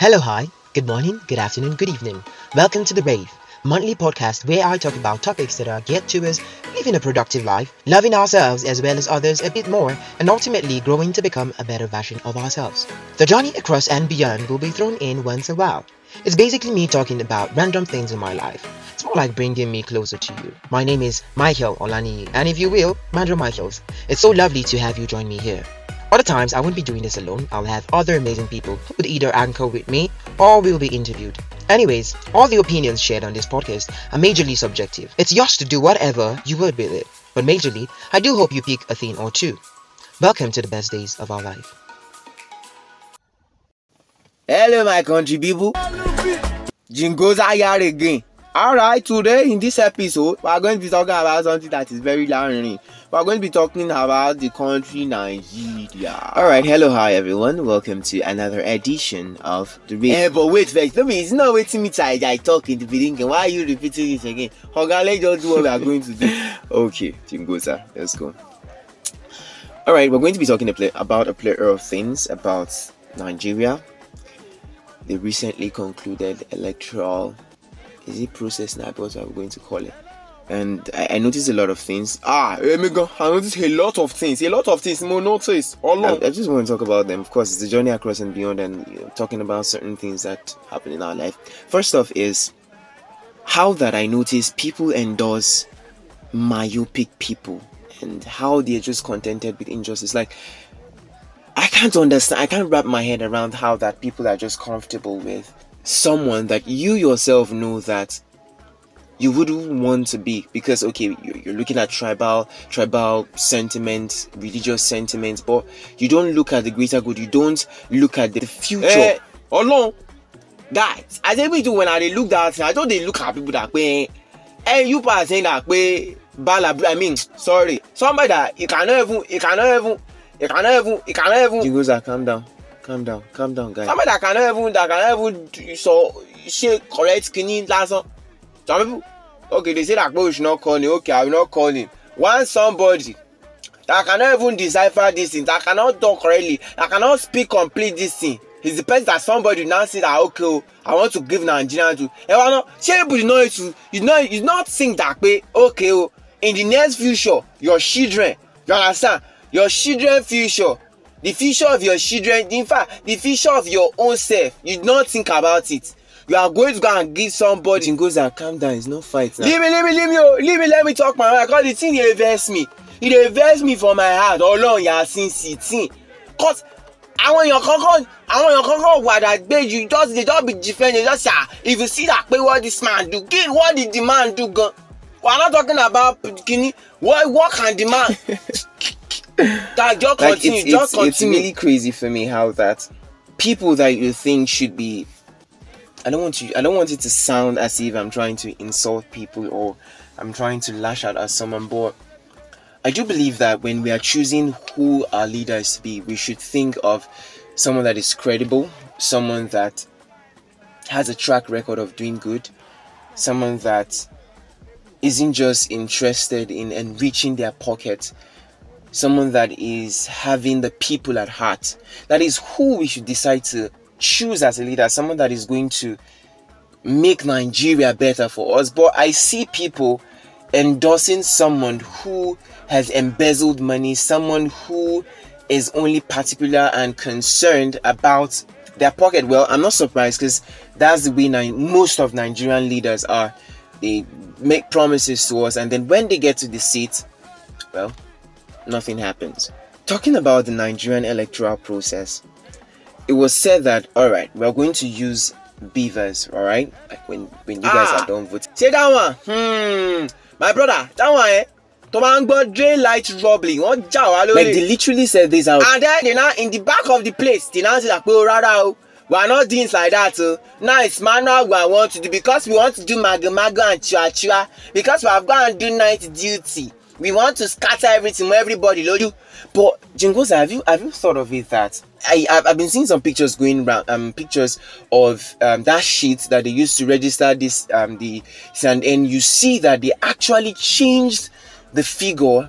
Hello, hi, good morning, good afternoon, good evening. Welcome to The Rave, monthly podcast where I talk about topics that are geared to us living a productive life, loving ourselves as well as others a bit more, and ultimately growing to become a better version of ourselves. The journey across and beyond will be thrown in once a while. It's basically me talking about random things in my life. It's more like bringing me closer to you. My name is Michael Olani, and if you will, Mandrel Michaels. It's so lovely to have you join me here. Other times, I won't be doing this alone. I'll have other amazing people who would either anchor with me or will be interviewed. Anyways, all the opinions shared on this podcast are majorly subjective. It's yours to do whatever you would with it. But majorly, I do hope you pick a thing or two. Welcome to the best days of our life. Hello, my country people. Jingos here again. Alright, today in this episode, we are going to be talking about something that is very learning. We are going to be talking about the country Nigeria. Alright, hello, hi everyone. Welcome to another edition of the Eh, Radio. but wait first. No, be it's not waiting me till I, I talk in the beginning. Why are you repeating it again? Oga, let's just do what we are going to do. Okay, Jingoza, let's go. Alright, we're going to be talking about a plethora of things about Nigeria. The recently concluded electoral is it process now? What we going to call it? And I, I noticed a lot of things. Ah, Emigo, I noticed a lot of things. A lot of things. More notice. All I. I just want to talk about them. Of course, it's the journey across and beyond, and you know, talking about certain things that happen in our life. First off, is how that I notice people endorse myopic people and how they're just contented with injustice. Like, I can't understand, I can't wrap my head around how that people are just comfortable with someone that you yourself know that you wouldn't want to be because okay you- you're looking at tribal tribal sentiments religious sentiments but you don't look at the greater good you don't look at the future Eh, along. Guys, I say me too when I look that I just dey look at people that pay. Eh, you pass saying that pay bala. I mean, sorry, somebody that you cannot even, you cannot even, you cannot even, you cannot even. Jingoza, calm down calm down calm down guys somebody that cannot even that cannot even so ṣe correct kini lásán. Some people? Okay they say that boy should not call him okay i will not call him one somebody that cannot even decipher this thing that cannot talk correctly that cannot speak complete this thing. Is the person that somebody now say that okay o i want to give nigeria to. Ẹ wá náà ṣé náà you you know you not think that pé okay o in the next future your children you understand? Your children future the future of your children in fact the future of your own self you not think about it. You are going to go and give somebody. Jingoza, calm down it's not fight now. Leave me leave me leave me o leave me let me talk my mind. Cause the thing dey vex me e dey vex me for my heart. Ọlọ́run yà sí sí tí cause àwọn èèyàn kankan àwọn èèyàn kankan wà that gbé you just dey just be different you just say ah if you see that pé what this man do kí what did the man do gan? We are not talking about kini what what can the man that just like continue it's, just it's, continue. it's really crazy for me how that people that you think should be I don't want you. I don't want it to sound as if I'm trying to insult people or I'm trying to lash out at someone but I do believe that when we are choosing who our leader is to be we should think of someone that is credible someone that has a track record of doing good someone that isn't just interested in enriching their pocket someone that is having the people at heart. That is who we should decide to choose as a leader, someone that is going to make Nigeria better for us. But I see people endorsing someone who has embezzled money, someone who is only particular and concerned about their pocket. Well, I'm not surprised because that's the way Ni- most of Nigerian leaders are. They make promises to us, and then when they get to the seat, well, nothing happens. Talking about the Nigerian electoral process, it was said that all right, we are going to use beavers, all right, like when when you guys Ah. are done voting. ṣé that one hmm, my brother that one eh tó máa ń gbọ́ daylight robbery wọ́n jà wá lórí. Like they literally said this out. and then they now in the back of the place they now say that pé o rárá o we are not doing like that o now it's manual we want to do because we want to do mago-mago and chua-chua because we have gone and do night duty we want to scatter everything everybody lójú. But Jingoza, have you have you thought of it that I I've, I've been seeing some pictures going around um pictures of um that sheet that they used to register this um the and and you see that they actually changed the figure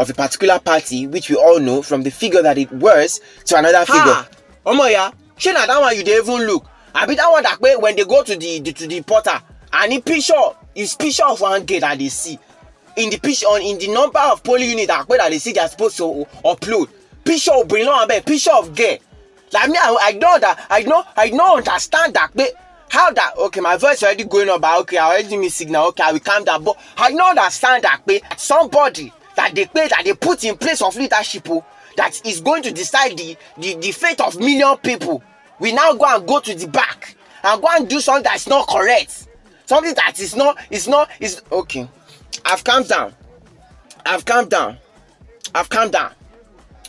of a particular party which we all know from the figure that it was to another figure. ha ọmọ ìyá shey na that one you dey even look abi that one that pe when they go to the, the to the portal and the picture is picture of one girl that they see in the picture on in the number of polling units that they see they are supposed to upload. Picture obìnrin lọ́wọ́ abẹ́ picture of girl like me i i know that i know i no understand that pe how that okay my voice already going up but okay i already me signal okay i will calm down but i no understand that pe somebody that dey pe that dey put in place of leadership o that is going to decide the the the fate of million people we now go and go to the back and go and do something that is not correct. Something that is not is not is okay i've calmed down i've calmed down i've calmed down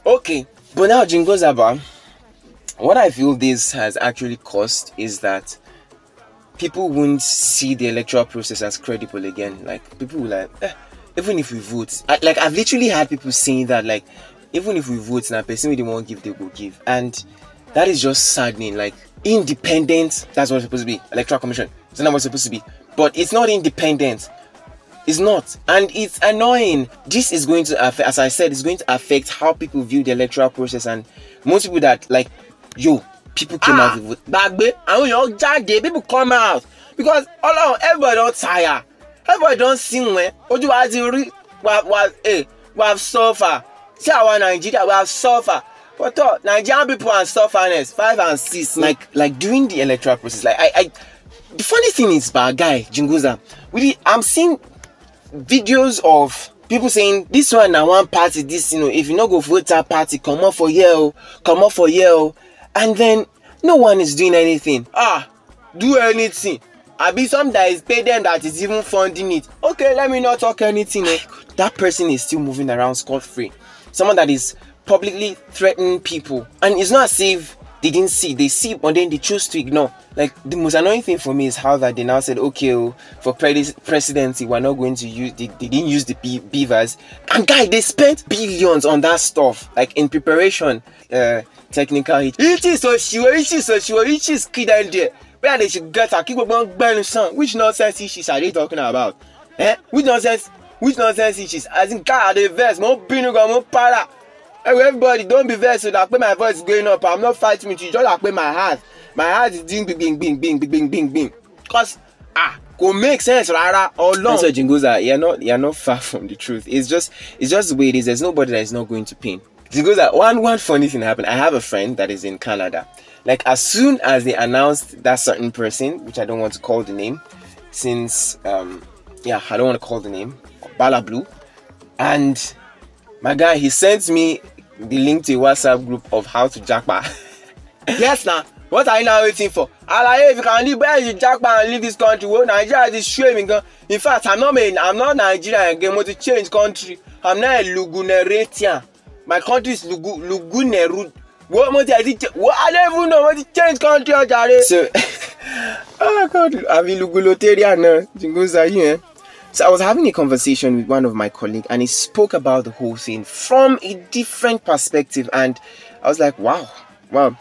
okay But now, Jingozaba, what I feel this has actually caused is that people won't see the electoral process as credible again. Like people will like, eh, even if we vote, I, like I've literally had people saying that, like even if we vote, now person we didn't want give, they will give, and that is just saddening. Like independent, that's what it's supposed to be. Electoral commission, it's not what it's supposed to be, but it's not independent. It's not, and it's annoying. This is going to affect, as I said, it's going to affect how people view the electoral process, and most people that like, yo, people came out ah to vote. gbàgbé àwọn èèyàn jáde people come out. Because ọlọ́run everybody don tire. Everybody don see wọn ojú wa ti rí wa wa eh we have suffer. See our nigeria we have suffer. But uh, nigerian people and sufferness five and six like like during the electoral process like i i the funny thing is bad guy jingoza really i'm seeing videos of people saying this one na one party this you know if you no go vote that party comot for here o comot for here o. And then no one is doing anything. Ah do anything. Abi some that is pay them that is even funding it. Okay let me not talk anything eh. That person is still moving around scot free someone that is publicly threatening people. And it's not if they didn't see they see but then they choose to ignore. Like the most annoying thing for me is how that they now said okay oh, for pres- presidency we're not going to use they, they didn't use the be- BVAS. And guy they spent billions on that stuff like in preparation. Uh technical hit. It is òṣìwò it is òṣìwò it is kid dem there. Where they should get kí gbogbo wọn gbẹnu sàn which nonsense issues are they talking about? Eh? Which nonsense which nonsense issues as in car i dey vex mo bínú gan mo para everybody don be vex o like pe my voice is going up i'm not fighting with you just like my heart my heart is doing gbing gbing gbing gbing gbing gbing cause ah kò make sense Also, ọlọ́run Jingoza, you're not you're not far from the truth. It's just it's just the way it is. There's nobody that is not going to pain. Jingoza, one one funny thing happened. I have a friend that is in Canada. Like as soon as they announced that certain person, which I don't want to call the name, since um yeah, I don't want to call the name, Bala Blue, and my guy he sent me the link to a WhatsApp group of how to jackpot. yes na. What are you now waiting for? Alaye if you can leave where you japa and leave this country? Wo nigeria dey shame me gan in fact i'm not main i'm not nigerian again. Mo ti change country. I'm now a luguneretian my country is lugu luguneru. Wo mo ti ti ch- wo i don't even know. Mo ti change country ọjàre. So, oh God, I'm in Lugulotarian now. Jingoza, you eh? So I was having a conversation with one of my colleagues, and he spoke about the whole thing from a different perspective, and I was like, wow, wow.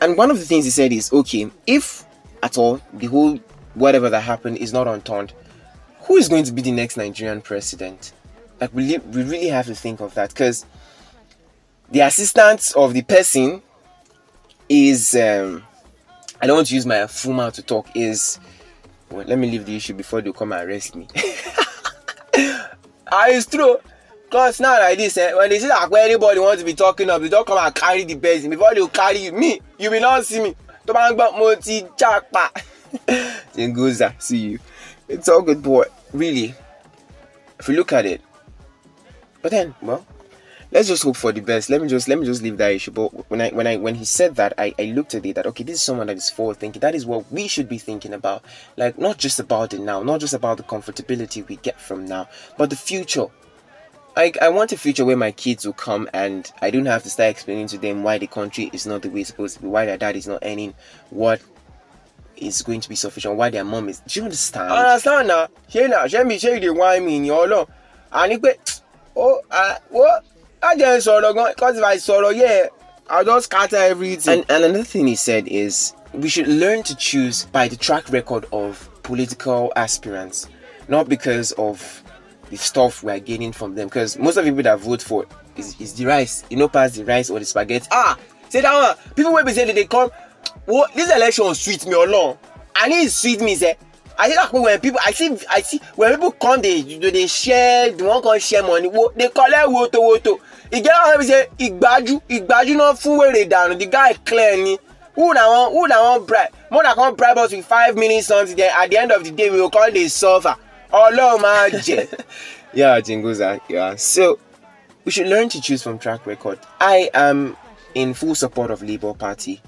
And one of the things he said is, okay, if at all the whole whatever that happened is not unturned, who is going to be the next Nigerian president? Like we, li- we really have to think of that because the assistant of the person is um, I don't want to use my mouth to talk. Is well, let me leave the issue before they come and arrest me. ah it's true cause now like this eh when they see that anybody wants to be talking up they don come and carry the person before they carry me you will not see me tó bá ń gbọ́ mo ti see you. It's all good, boy. really, if you look at it, but then, well, let's just hope for the best. Let me just let me just leave that issue. But when I when I when he said that, I, I looked at it that okay, this is someone that is forward thinking. That is what we should be thinking about. Like not just about it now, not just about the comfortability we get from now, but the future. Like I want a future where my kids will come and I don't have to start explaining to them why the country is not the way it's supposed to be, why their dad is not earning what is going to be sufficient, why their mom is. Do you understand? I understand na ṣé na ṣé mi ṣé ìdè wine mi ni ọlọ àní pé ó ó lájẹ sọ̀rọ̀ gan cause if I yẹ I just scatter everything. And, and another thing he said is we should learn to choose by the track record of political aspirants, not because of the stuff we're getting from them. Because most of the people that vote for is, is the rice, you know, pass the rice or the spaghetti. ah say that one people will be say they come wo this election sweet me ọlọ́run and it sweet me sef i say that when people i see i see when people come dey dey dey share they wan come share money wo dey collect woto woto e get one be say ìgbájú ìgbájú náà fún wèrè dànù the guy clear ni who na wan who na wan bribe more na come bribe us with five minutes something then at the end of the day we go come dey suffer ọlọ́run máa jẹ. yeah, Jinguza. Yeah. So we should learn to choose from track record. I am in full support of Labour Party.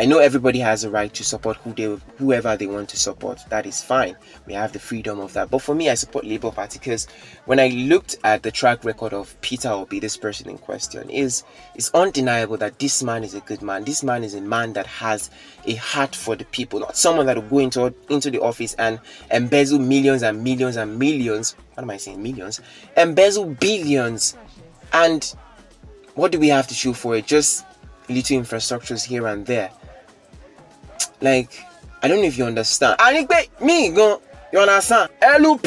I know everybody has a right to support who they, whoever they want to support. That is fine. We have the freedom of that. But for me, I support Labour Party because when I looked at the track record of Peter Obi, this person in question, is it's undeniable that this man is a good man. This man is a man that has a heart for the people, not someone that will go into into the office and embezzle millions and millions and millions. What am I saying? Millions, embezzle billions, and what do we have to show for it? Just little infrastructures here and there. Like, I don't know if you understand. àní pé mí gan you understand? Lup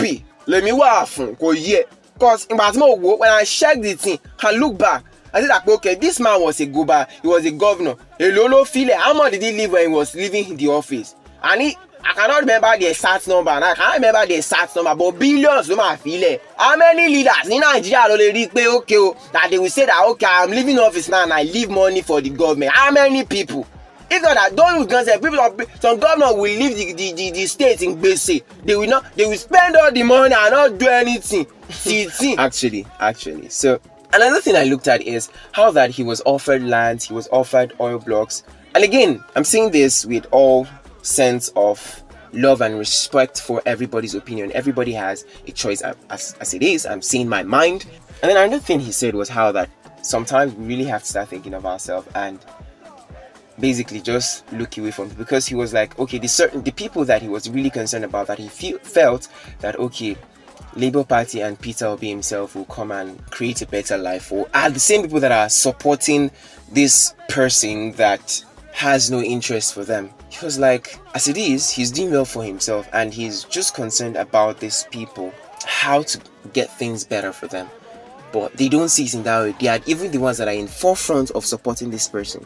lèmi wà fún kò yẹ. Cause ìgbà tí mo wò when i check the thing and look back i say that okay this man was a goba he was a governor. Èló ló filẹ̀? How much did he live when he was leaving the office? And he i cannot remember the exact number and i cannot remember the exact number but billions ló máa filẹ̀. How many leaders ní nàìjíríà ló lè rí i pé okay o that they will say that okay i'm leaving office now and i leave money for the government? How many people if not that those gan sef eh. people some some governor will leave the the the the state in gbese. They will not they will spend all the money and not do anything. Till thing. actually actually. So another thing i looked at is how that he was offered land he was offered oil blocks. And again i'm saying this with all sense of love and respect for everybody's opinion. Everybody has a choice as, as it is. I'm saying my mind. And then another thing he said was how that sometimes we really have to start thinking of ourselves and basically just look away from because he was like okay the certain the people that he was really concerned about that he felt that okay Labour Party and Peter Obi himself will come and create a better life for are the same people that are supporting this person that has no interest for them. He was like, as it is, he's doing well for himself and he's just concerned about these people, how to get things better for them. But they don't see it in that way. They are even the ones that are in forefront of supporting this person.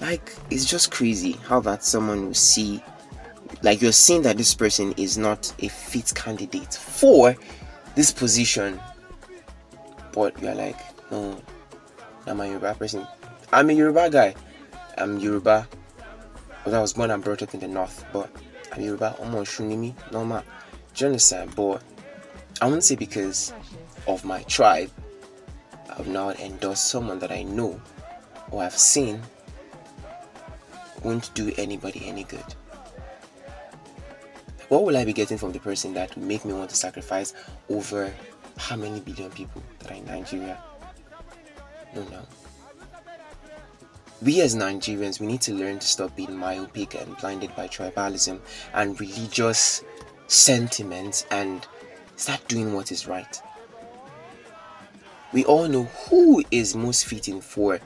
Like it's just crazy how that someone will see like you're seeing that this person is not a fit candidate for this position but you're like no i'm a yoruba person. I'm a yoruba guy. I'm yoruba. I was born and brought up in the north but i'm yoruba. Almost shunimi normal. Do you but i won't say because of my tribe. I've not endorsed someone that i know or i've seen won't do anybody any good what will I be getting from the person that make me want to sacrifice over how many billion people that are in Nigeria? No, no. We as Nigerians, we need to learn to stop being myopic and blinded by tribalism and religious sentiments and start doing what is right. We all know who is most fitting for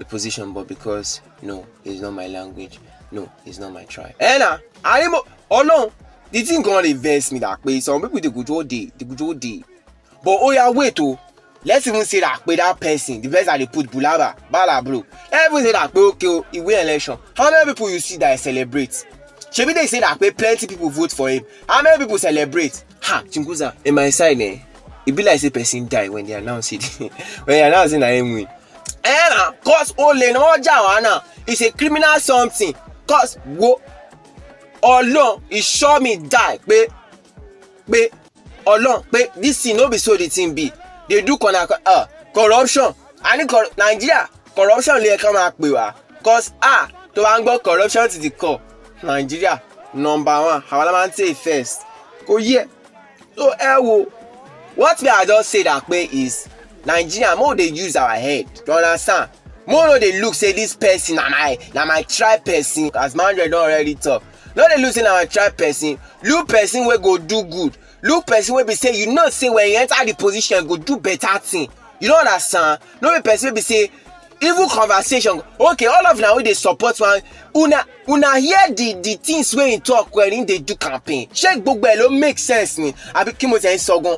the position, but because no, it's not my language, no, it's not my tribe. ẹ na àyìnbó ọlọ́run the thing dey vex me that pe some people dey go just dey dey go just dey but oya wait o let's even say that pe that person the person dey put bulaba bala bro let's say that pe okay o he win election how many people you see that celebrate shebi dey say that plenty people vote for him how many people celebrate ha Chinguza, in my side, eh, it be like say person die when they announce it. when they announce it, na him win. Ẹ na cause olè ni wọ́n jà wá náà. It's a criminal something. Cause wo e sure me die pé pé ọlọ́run pé this thing no be so the thing be. Dey do corner uh, corruption. A ní cor Nigeria corruption lè ká máa pè wá. Cause ah tó bá ń gbọ́ corruption to the core Nigeria number one àwọn máa ń take first. Kò yẹ. So ẹ wo what me i just say that pe is Nigeria mo dey use our head you understand? Mo no dey look say this person na my na my tribe person. As mandre don already talk. No dey look say na my tribe person. Look person wey go do good. Look person wey be say you know say when you enter the position go do better thing. You no understand? No be person wey be say even conversation. Okay all of una wey dey support one una una hear the the things wey him talk when him dey do campaign. Ṣé gbogbo ẹ ló make sense ni? Àbí kí mo tẹ̀ ń sọ gan?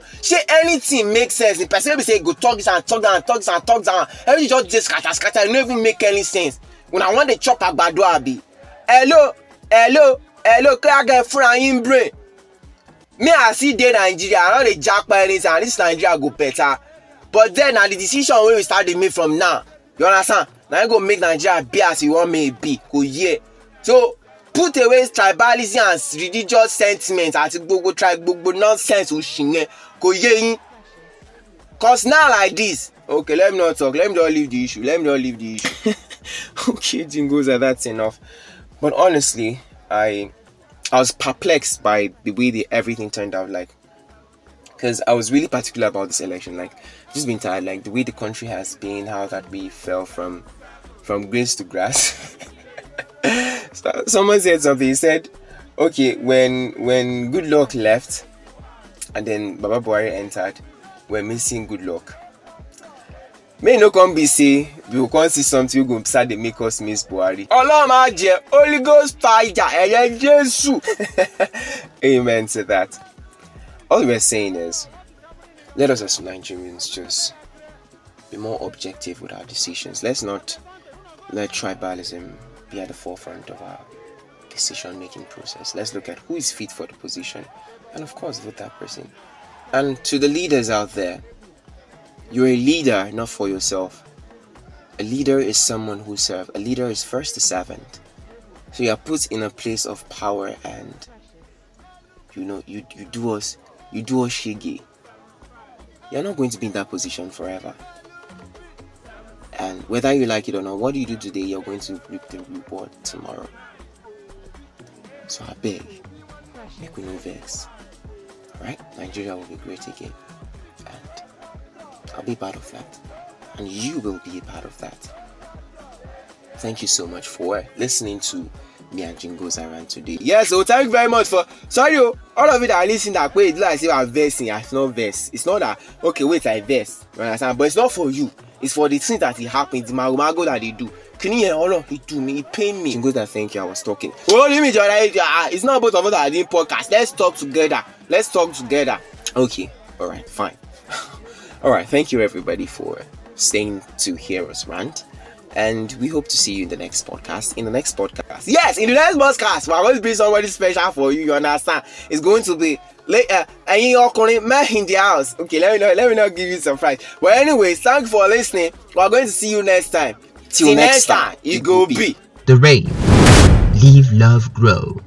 Anything make sense ni? Person wey be say go talk this and talk that and talk this and talk that everything just dey scatter scatter e no even make any sense. Una wan dey chop agbado abi hello hello hello kíá kẹ́ fúnra yín brain? Me i still dey nigeria i no dey japa anything and this nigeria go better. But then na the decision wey we start dey make from now you understand? Na im go make nigeria be as you want me e be. Kò yé so put away tribalism and religious sentiment àti gbogbo tribe gbogbo nonsense òṣì yẹn. Kò yé cause now like this. Okay let me not talk. Let me just leave the issue. Let me just leave the issue. Okay, Jingoza, that's enough. But honestly, I I was perplexed by the way the, everything turned out. Like, because I was really particular about this election. Like, just been tired. Like the way the country has been, how that we fell from from grass to grass. so, someone said something. He said, "Okay, when when Goodluck left, and then Baba Buhari entered, we're missing Goodluck." may no come be say we go come see something wey go start dey make us miss buhari. ọlọ́run jẹ holy ghost fire ẹ̀yẹ jésù. amen to that all we're saying is let us as nigerians just be more objective with our decisions let's not let tribalism be at the forefront of our decision making process let's look at who is fit for the position and of course vote that person and to the leaders out there you're a leader, not for yourself. A leader is someone who serves. A leader is first a servant. So you are put in a place of power and you know you, you do us you do us shiggy. You're not going to be in that position forever. And whether you like it or not, what you do today, you're going to reap the reward tomorrow. So I beg, make we no vex. Alright? Nigeria will be great again. And I'll be part of that. And you will be a part of that. Thank you so much for listening to me and Jingo's around today. yes so thank you very much for sorry all of you that lis ten that way like say i'm versing i no vex it's not that okay wait i vex you understand but it's not for you it's for the thing that e happen the magomago that they do kini yẹn ọlọ e do me e pain me. Jingo's that thank you, I was talking. o ní mi jọra ẹ ah it's not both of us that are doing podcast let's talk together let's talk together. Okay, alright, fine. alright, thank you everybody for staying to hear us rant. And we hope to see you in the next podcast. In the next podcast, yes in the next podcast we are going to bring somebody special for you you understand it's going to be later uh, ẹyin ọkùnrin men in the house okay let me know let me not give you some surprise but anyways thank you for listening. we are going to see you next time Till next time, e go be. The Rave. Leave love grow.